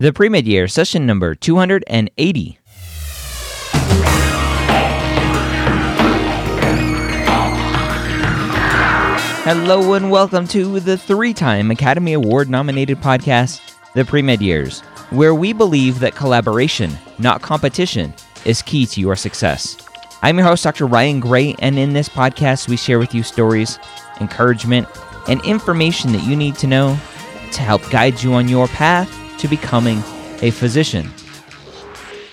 The pre-med year, session number 280. Hello and welcome to the three-time Academy Award nominated podcast, The Pre-Med Years, where we believe that collaboration, not competition, is key to your success. I'm your host, Dr. Ryan Gray, and in this podcast, we share with you stories, encouragement, and information that you need to know to help guide you on your path to becoming a physician.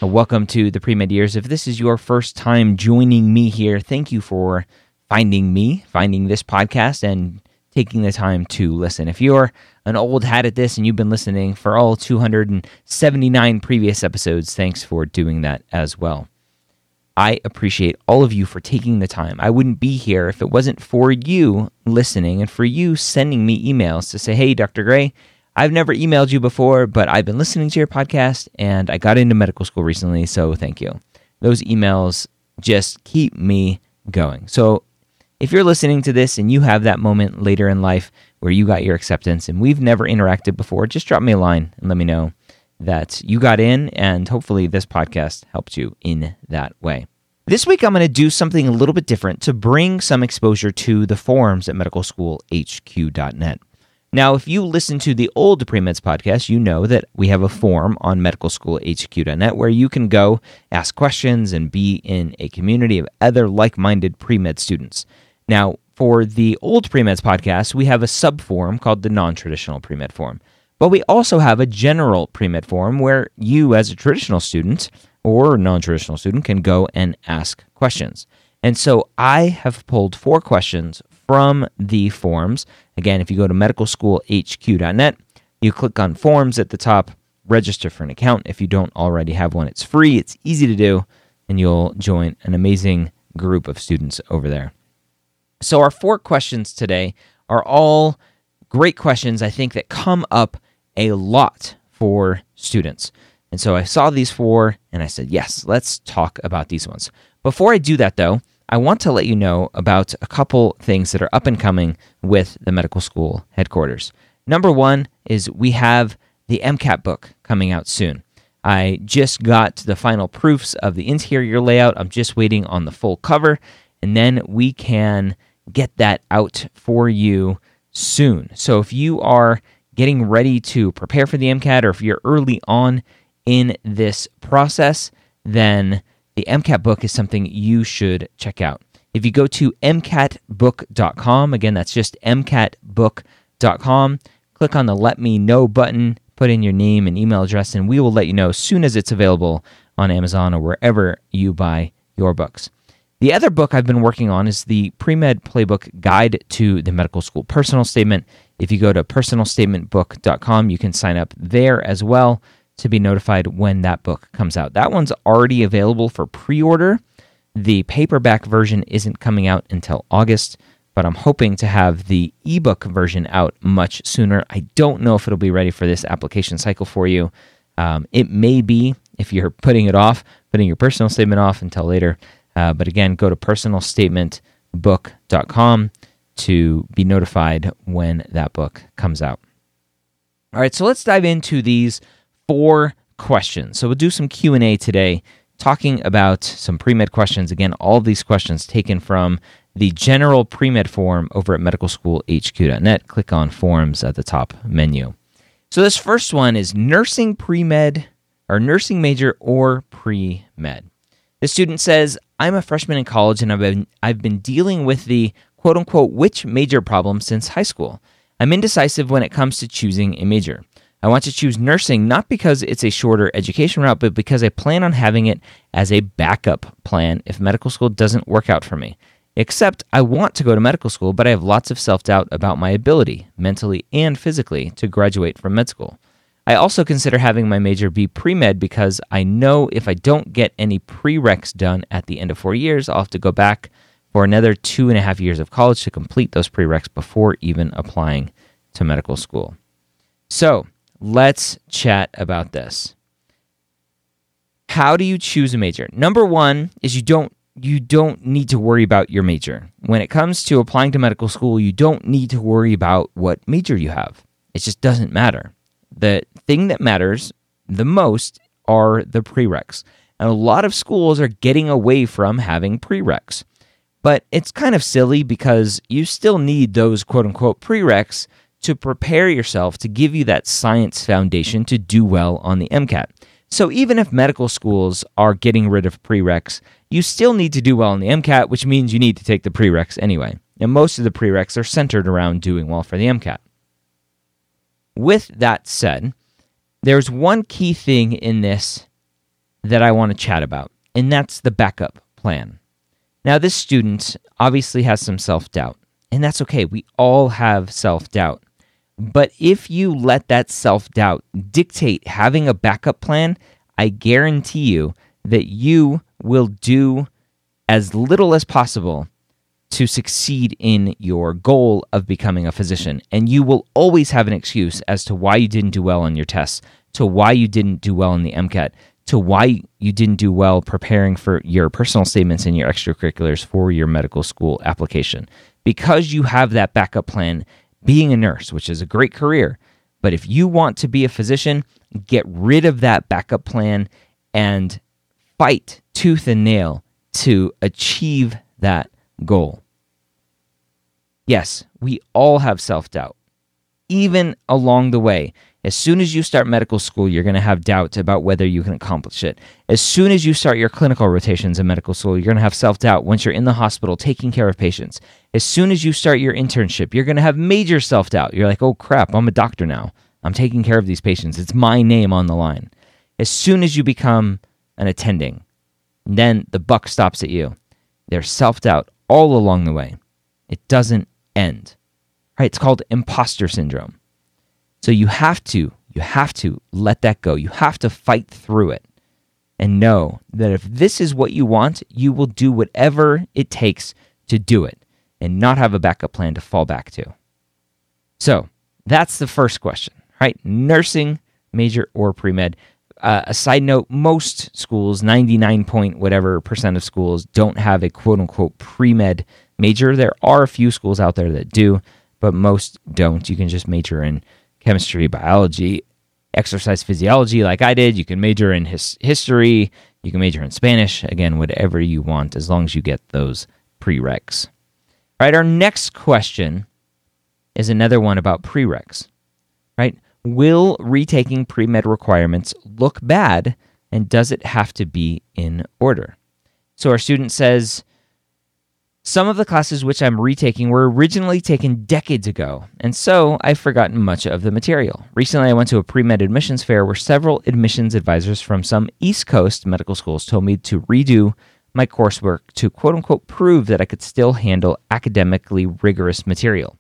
Welcome to the Pre Med Years. If this is your first time joining me here, thank you for finding me, finding this podcast, and taking the time to listen. If you're an old hat at this and you've been listening for all 279 previous episodes, thanks for doing that as well. I appreciate all of you for taking the time. I wouldn't be here if it wasn't for you listening and for you sending me emails to say, hey, Dr. Gray, I've never emailed you before, but I've been listening to your podcast and I got into medical school recently, so thank you. Those emails just keep me going. So if you're listening to this and you have that moment later in life where you got your acceptance and we've never interacted before, just drop me a line and let me know that you got in and hopefully this podcast helped you in that way. This week, I'm going to do something a little bit different to bring some exposure to the forums at medicalschoolhq.net. Now, if you listen to the old Premeds podcast, you know that we have a forum on medicalschoolhq.net where you can go ask questions and be in a community of other like minded pre med students. Now, for the old Premeds podcast, we have a sub forum called the non traditional Premed forum. But we also have a general Premed forum where you, as a traditional student or non traditional student, can go and ask questions. And so I have pulled four questions from the forums. Again, if you go to medicalschoolhq.net, you click on forms at the top, register for an account. If you don't already have one, it's free, it's easy to do, and you'll join an amazing group of students over there. So, our four questions today are all great questions, I think, that come up a lot for students. And so I saw these four and I said, yes, let's talk about these ones. Before I do that, though, I want to let you know about a couple things that are up and coming with the medical school headquarters. Number one is we have the MCAT book coming out soon. I just got the final proofs of the interior layout. I'm just waiting on the full cover, and then we can get that out for you soon. So if you are getting ready to prepare for the MCAT or if you're early on in this process, then the MCAT book is something you should check out. If you go to MCATbook.com, again, that's just MCATbook.com, click on the Let Me Know button, put in your name and email address, and we will let you know as soon as it's available on Amazon or wherever you buy your books. The other book I've been working on is the Pre-Med Playbook Guide to the Medical School Personal Statement. If you go to personalstatementbook.com, you can sign up there as well to be notified when that book comes out. That one's already available for pre-order. The paperback version isn't coming out until August, but I'm hoping to have the ebook version out much sooner. I don't know if it'll be ready for this application cycle for you. Um, it may be if you're putting it off, putting your personal statement off until later. Uh, but again, go to personalstatementbook.com to be notified when that book comes out. All right, so let's dive into these four questions. So we'll do some Q&A today talking about some pre-med questions. Again, all these questions taken from the general pre-med forum over at medicalschoolhq.net. Click on forums at the top menu. So this first one is nursing pre-med or nursing major or pre-med. The student says, "I'm a freshman in college and I've been I've been dealing with the quote unquote which major problem since high school. I'm indecisive when it comes to choosing a major. I want to choose nursing not because it's a shorter education route, but because I plan on having it as a backup plan if medical school doesn't work out for me. Except I want to go to medical school, but I have lots of self doubt about my ability, mentally and physically, to graduate from med school. I also consider having my major be pre med because I know if I don't get any prereqs done at the end of four years, I'll have to go back for another two and a half years of college to complete those prereqs before even applying to medical school. So, let's chat about this. How do you choose a major? Number one is you don't you don't need to worry about your major. When it comes to applying to medical school, you don't need to worry about what major you have. It just doesn't matter. The thing that matters the most are the prereqs. And a lot of schools are getting away from having prereqs. But it's kind of silly because you still need those quote unquote prereqs to prepare yourself to give you that science foundation to do well on the MCAT. So even if medical schools are getting rid of prereqs, you still need to do well on the MCAT, which means you need to take the prereqs anyway. And most of the prereqs are centered around doing well for the MCAT. With that said, there's one key thing in this that I want to chat about, and that's the backup plan. Now, this student obviously has some self doubt, and that's okay. We all have self doubt. But if you let that self doubt dictate having a backup plan, I guarantee you that you will do as little as possible to succeed in your goal of becoming a physician. And you will always have an excuse as to why you didn't do well on your tests, to why you didn't do well in the MCAT, to why you didn't do well preparing for your personal statements and your extracurriculars for your medical school application. Because you have that backup plan being a nurse, which is a great career. But if you want to be a physician, get rid of that backup plan and fight tooth and nail to achieve that goal. Yes, we all have self doubt, even along the way. As soon as you start medical school, you're going to have doubts about whether you can accomplish it. As soon as you start your clinical rotations in medical school, you're going to have self doubt once you're in the hospital taking care of patients. As soon as you start your internship, you're going to have major self doubt. You're like, oh crap, I'm a doctor now. I'm taking care of these patients. It's my name on the line. As soon as you become an attending, then the buck stops at you. There's self doubt all along the way. It doesn't end. Right? It's called imposter syndrome. So you have to, you have to let that go. You have to fight through it and know that if this is what you want, you will do whatever it takes to do it and not have a backup plan to fall back to. So that's the first question, right? Nursing, major or pre med. Uh, a side note most schools, 99 point whatever percent of schools, don't have a quote unquote pre med major. There are a few schools out there that do, but most don't. You can just major in chemistry, biology, exercise physiology, like I did. You can major in his- history. You can major in Spanish. Again, whatever you want, as long as you get those prereqs. All right, our next question is another one about prereqs. Right? Will retaking pre med requirements look bad, and does it have to be in order? So our student says, some of the classes which I'm retaking were originally taken decades ago, and so I've forgotten much of the material. Recently, I went to a pre med admissions fair where several admissions advisors from some East Coast medical schools told me to redo my coursework to quote unquote prove that I could still handle academically rigorous material.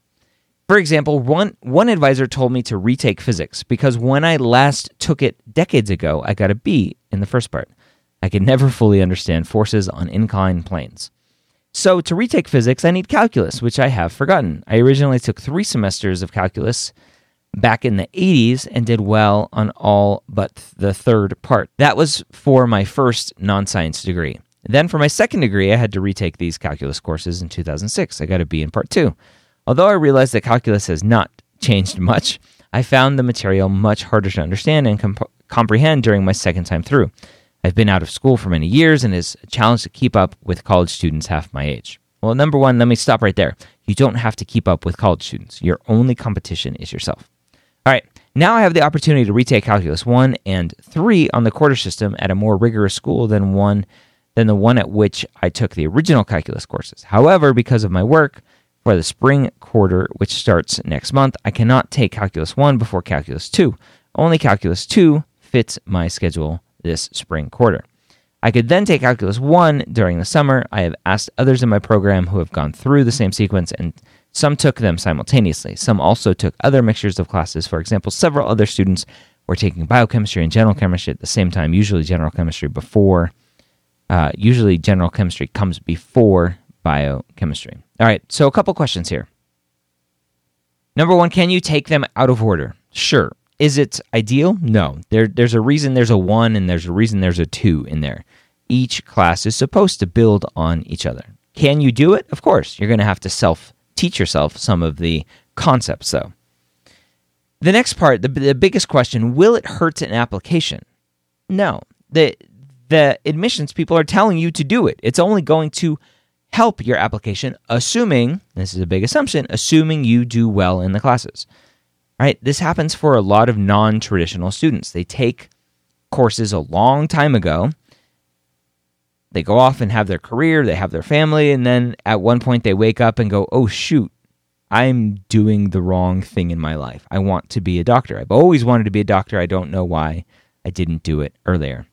For example, one, one advisor told me to retake physics because when I last took it decades ago, I got a B in the first part. I could never fully understand forces on inclined planes. So, to retake physics, I need calculus, which I have forgotten. I originally took three semesters of calculus back in the 80s and did well on all but the third part. That was for my first non science degree. Then for my second degree, I had to retake these calculus courses in 2006. I got a B in part two. Although I realized that calculus has not changed much, I found the material much harder to understand and comp- comprehend during my second time through. I've been out of school for many years and it's a challenge to keep up with college students half my age. Well, number one, let me stop right there. You don't have to keep up with college students. Your only competition is yourself. All right, now I have the opportunity to retake Calculus 1 and 3 on the quarter system at a more rigorous school than one than the one at which I took the original calculus courses. However, because of my work for the spring quarter, which starts next month, I cannot take Calculus 1 before Calculus 2. Only Calculus 2 fits my schedule this spring quarter. I could then take Calculus 1 during the summer. I have asked others in my program who have gone through the same sequence, and some took them simultaneously. Some also took other mixtures of classes. For example, several other students were taking biochemistry and general chemistry at the same time, usually general chemistry before uh, usually, general chemistry comes before biochemistry. All right, so a couple questions here. Number one, can you take them out of order? Sure. Is it ideal? No. There, there's a reason there's a one and there's a reason there's a two in there. Each class is supposed to build on each other. Can you do it? Of course. You're going to have to self teach yourself some of the concepts, though. The next part, the, the biggest question will it hurt an application? No. The, the admissions people are telling you to do it. It's only going to help your application, assuming this is a big assumption, assuming you do well in the classes. Right? This happens for a lot of non traditional students. They take courses a long time ago. They go off and have their career, they have their family, and then at one point they wake up and go, oh, shoot, I'm doing the wrong thing in my life. I want to be a doctor. I've always wanted to be a doctor. I don't know why I didn't do it earlier.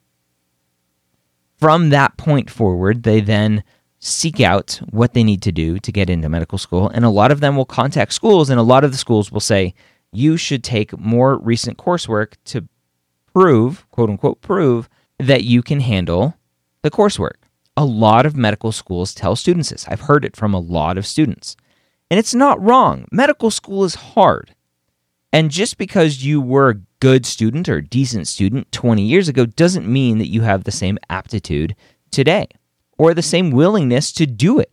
From that point forward, they then seek out what they need to do to get into medical school. And a lot of them will contact schools, and a lot of the schools will say, you should take more recent coursework to prove, quote unquote, prove that you can handle the coursework. A lot of medical schools tell students this. I've heard it from a lot of students. And it's not wrong. Medical school is hard. And just because you were a good student or a decent student 20 years ago doesn't mean that you have the same aptitude today or the same willingness to do it.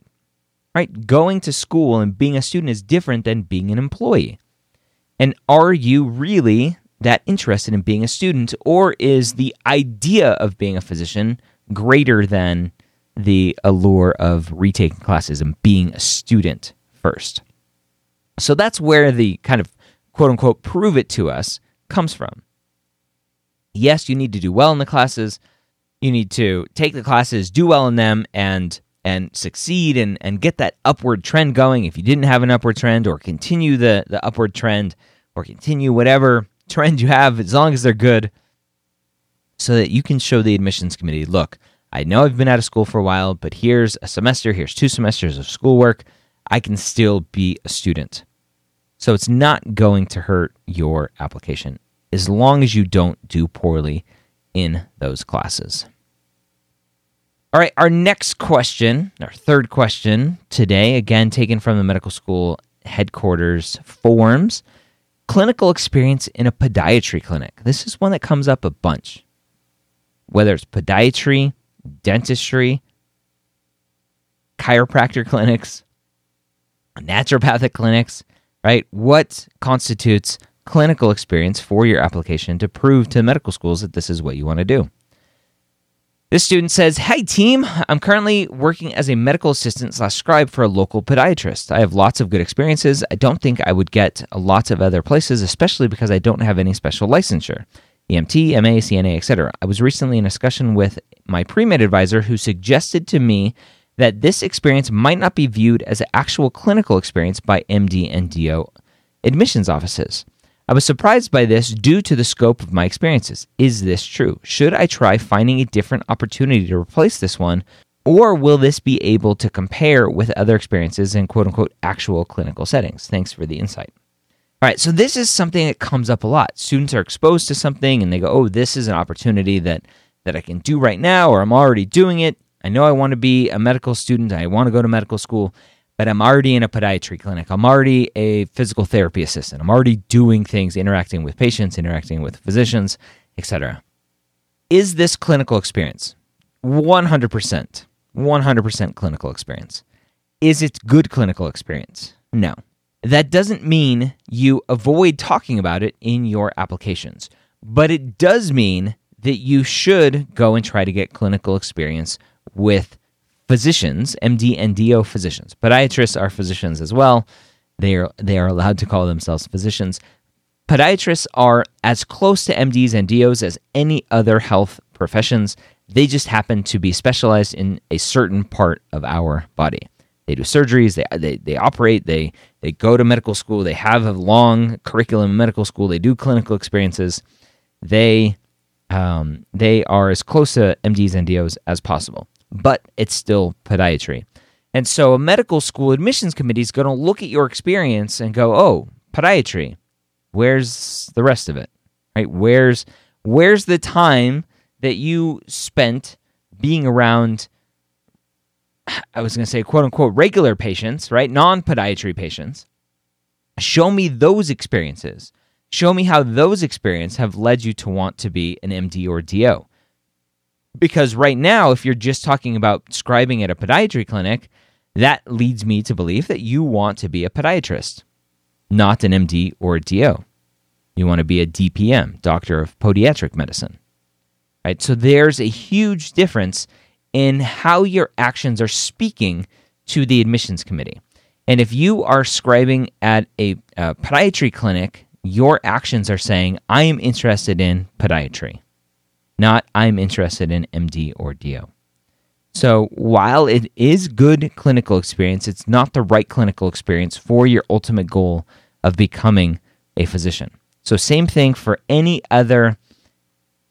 Right? Going to school and being a student is different than being an employee. And are you really that interested in being a student or is the idea of being a physician greater than the allure of retaking classes and being a student first? So that's where the kind of quote unquote prove it to us comes from. Yes, you need to do well in the classes. You need to take the classes, do well in them, and and succeed and, and get that upward trend going. If you didn't have an upward trend, or continue the, the upward trend, or continue whatever trend you have, as long as they're good, so that you can show the admissions committee look, I know I've been out of school for a while, but here's a semester, here's two semesters of schoolwork. I can still be a student. So it's not going to hurt your application as long as you don't do poorly in those classes. All right, our next question, our third question today, again taken from the medical school headquarters forms clinical experience in a podiatry clinic. This is one that comes up a bunch. Whether it's podiatry, dentistry, chiropractor clinics, naturopathic clinics, right? What constitutes clinical experience for your application to prove to medical schools that this is what you want to do? This student says, Hey team, I'm currently working as a medical assistant slash scribe for a local podiatrist. I have lots of good experiences. I don't think I would get lots of other places, especially because I don't have any special licensure. EMT, MA, CNA, etc. I was recently in a discussion with my pre med advisor who suggested to me that this experience might not be viewed as actual clinical experience by MD and DO admissions offices. I was surprised by this due to the scope of my experiences. Is this true? Should I try finding a different opportunity to replace this one, or will this be able to compare with other experiences in quote unquote actual clinical settings? Thanks for the insight. All right, so this is something that comes up a lot. Students are exposed to something and they go, "Oh, this is an opportunity that that I can do right now or I'm already doing it." I know I want to be a medical student. I want to go to medical school, but I'm already in a podiatry clinic. I'm already a physical therapy assistant. I'm already doing things, interacting with patients, interacting with physicians, etc. Is this clinical experience? 100%. 100% clinical experience. Is it good clinical experience? No. That doesn't mean you avoid talking about it in your applications, but it does mean that you should go and try to get clinical experience with physicians, MD and DO physicians. Podiatrists are physicians as well. They are they are allowed to call themselves physicians. Podiatrists are as close to MDs and DOs as any other health professions. They just happen to be specialized in a certain part of our body. They do surgeries, they, they, they operate, they, they go to medical school, they have a long curriculum in medical school, they do clinical experiences. They, um, they are as close to MDs and DOs as possible, but it's still podiatry. And so a medical school admissions committee is going to look at your experience and go, oh, podiatry, where's the rest of it? Right? Where's where's the time that you spent being around I was going to say quote unquote regular patients, right? Non-podiatry patients. Show me those experiences. Show me how those experiences have led you to want to be an MD or DO. Because right now, if you're just talking about scribing at a podiatry clinic, that leads me to believe that you want to be a podiatrist, not an MD or a DO. You want to be a DPM, Doctor of Podiatric Medicine. Right? So there's a huge difference in how your actions are speaking to the admissions committee. And if you are scribing at a, a podiatry clinic, your actions are saying, I am interested in podiatry, not I'm interested in MD or DO. So while it is good clinical experience, it's not the right clinical experience for your ultimate goal of becoming a physician. So same thing for any other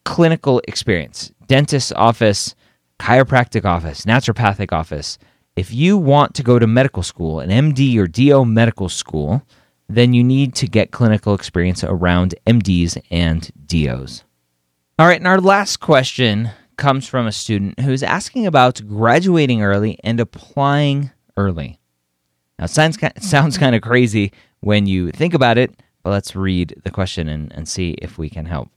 clinical experience. Dentist office, chiropractic office, naturopathic office. If you want to go to medical school, an MD or DO medical school, then you need to get clinical experience around MDs and DOs. All right, and our last question comes from a student who's asking about graduating early and applying early. Now, sounds, sounds kind of crazy when you think about it, but let's read the question and, and see if we can help.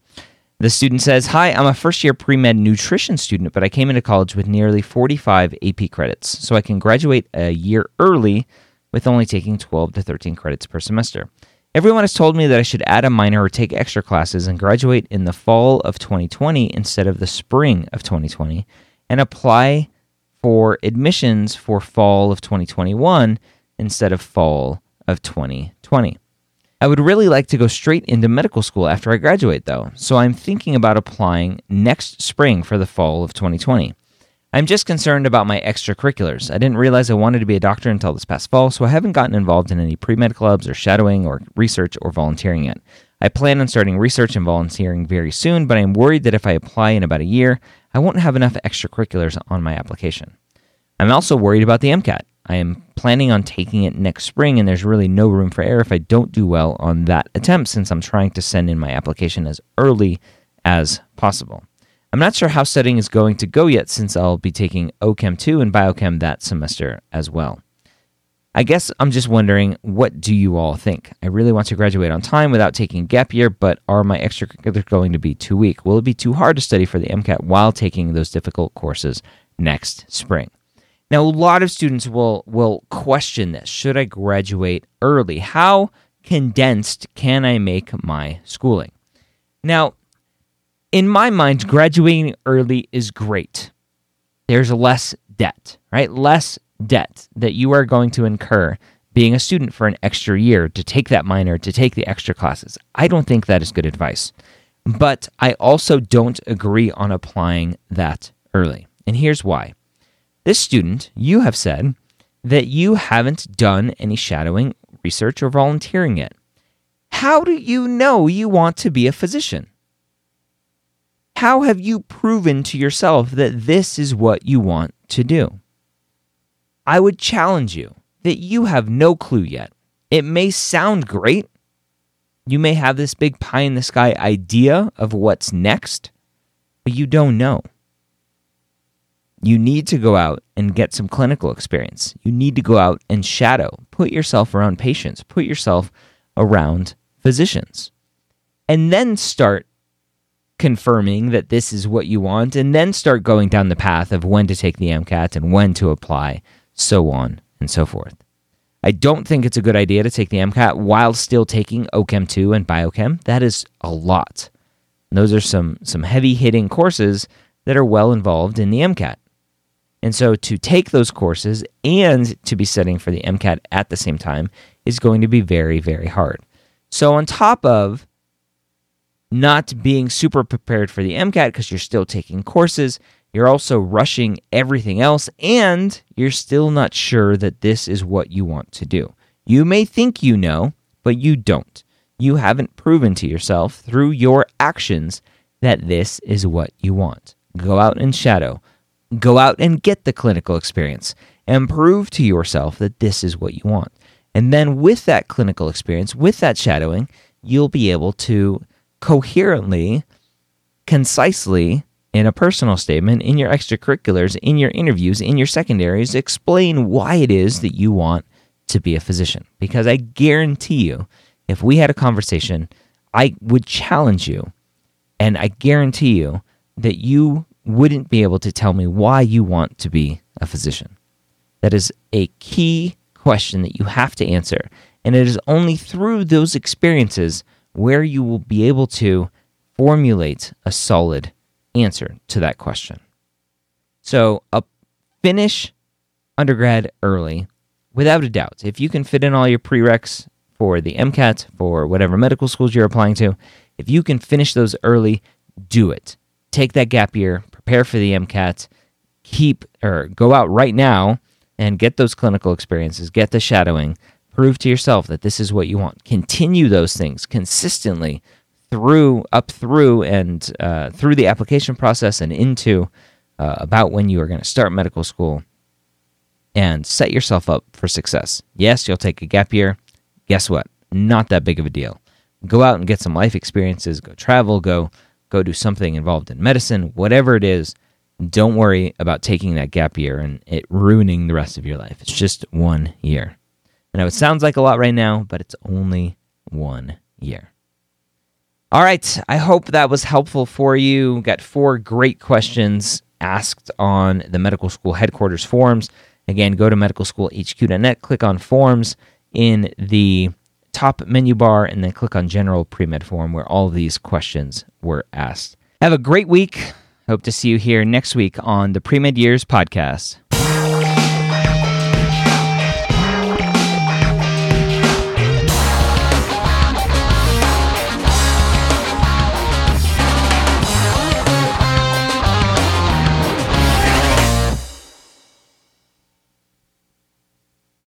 The student says, Hi, I'm a first year pre med nutrition student, but I came into college with nearly 45 AP credits, so I can graduate a year early with only taking 12 to 13 credits per semester. Everyone has told me that I should add a minor or take extra classes and graduate in the fall of 2020 instead of the spring of 2020 and apply for admissions for fall of 2021 instead of fall of 2020. I would really like to go straight into medical school after I graduate, though, so I'm thinking about applying next spring for the fall of 2020. I'm just concerned about my extracurriculars. I didn't realize I wanted to be a doctor until this past fall, so I haven't gotten involved in any pre med clubs or shadowing or research or volunteering yet. I plan on starting research and volunteering very soon, but I'm worried that if I apply in about a year, I won't have enough extracurriculars on my application. I'm also worried about the MCAT. I am planning on taking it next spring, and there's really no room for error if I don't do well on that attempt since I'm trying to send in my application as early as possible. I'm not sure how studying is going to go yet since I'll be taking OChem 2 and Biochem that semester as well. I guess I'm just wondering, what do you all think? I really want to graduate on time without taking gap year, but are my extracurriculars going to be too weak? Will it be too hard to study for the MCAT while taking those difficult courses next spring? Now, a lot of students will will question this: Should I graduate early? How condensed can I make my schooling? Now, in my mind, graduating early is great. There's less debt, right? Less debt that you are going to incur being a student for an extra year to take that minor, to take the extra classes. I don't think that is good advice. But I also don't agree on applying that early. And here's why. This student, you have said that you haven't done any shadowing, research, or volunteering yet. How do you know you want to be a physician? How have you proven to yourself that this is what you want to do? I would challenge you that you have no clue yet. It may sound great. You may have this big pie in the sky idea of what's next, but you don't know. You need to go out and get some clinical experience. You need to go out and shadow, put yourself around patients, put yourself around physicians, and then start confirming that this is what you want, and then start going down the path of when to take the MCAT and when to apply, so on and so forth. I don't think it's a good idea to take the MCAT while still taking OChem 2 and Biochem. That is a lot. And those are some, some heavy hitting courses that are well involved in the MCAT. And so to take those courses and to be studying for the MCAT at the same time is going to be very, very hard. So, on top of not being super prepared for the MCAT because you're still taking courses, you're also rushing everything else, and you're still not sure that this is what you want to do. You may think you know, but you don't. You haven't proven to yourself through your actions that this is what you want. Go out and shadow. Go out and get the clinical experience and prove to yourself that this is what you want. And then, with that clinical experience, with that shadowing, you'll be able to coherently, concisely, in a personal statement, in your extracurriculars, in your interviews, in your secondaries, explain why it is that you want to be a physician. Because I guarantee you, if we had a conversation, I would challenge you, and I guarantee you that you wouldn't be able to tell me why you want to be a physician. That is a key question that you have to answer. And it is only through those experiences where you will be able to formulate a solid answer to that question. So, a finish undergrad early, without a doubt. If you can fit in all your prereqs for the MCAT, for whatever medical schools you're applying to, if you can finish those early, do it. Take that gap year, prepare for the MCAT, keep or go out right now and get those clinical experiences, get the shadowing, prove to yourself that this is what you want. Continue those things consistently through up through and uh, through the application process and into uh, about when you are going to start medical school and set yourself up for success. Yes, you'll take a gap year. Guess what? Not that big of a deal. Go out and get some life experiences, go travel, go go do something involved in medicine, whatever it is. Don't worry about taking that gap year and it ruining the rest of your life. It's just one year. I know it sounds like a lot right now, but it's only one year. All right. I hope that was helpful for you. Got four great questions asked on the medical school headquarters forums. Again, go to medicalschoolhq.net, click on forms in the top menu bar, and then click on general pre med forum where all these questions were asked. Have a great week. Hope to see you here next week on the Pre Med Years podcast.